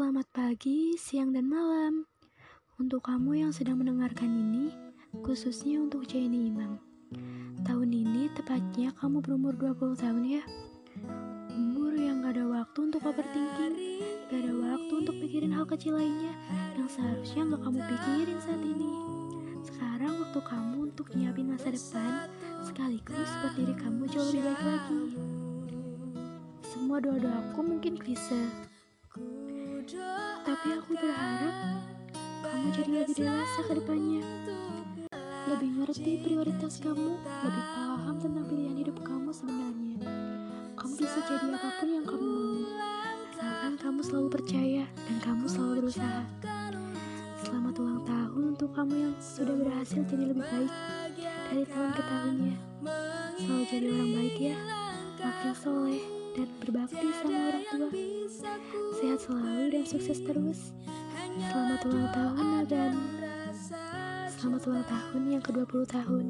Selamat pagi, siang, dan malam. Untuk kamu yang sedang mendengarkan ini, khususnya untuk Jenny Imam. Tahun ini tepatnya kamu berumur 20 tahun ya. Umur yang gak ada waktu untuk overthinking, gak ada waktu untuk pikirin hal kecil lainnya yang seharusnya gak kamu pikirin saat ini. Sekarang waktu kamu untuk nyiapin masa depan, sekaligus buat diri kamu jauh lebih baik lagi. Semua doa-doaku mungkin klise, tapi aku berharap kamu jadi lebih dewasa ke depannya. Lebih ngerti prioritas kamu, lebih paham tentang pilihan hidup kamu sebenarnya. Kamu bisa jadi apa pun yang kamu mau, asalkan kamu selalu percaya dan kamu selalu berusaha. Selamat ulang tahun untuk kamu yang sudah berhasil jadi lebih baik dari tahun ke tahunnya. Selalu jadi orang baik ya, makin soleh dan tua. Sehat selalu dan sukses terus. Selamat ulang tahun Nagan. Selamat ulang tahun yang ke-20 tahun.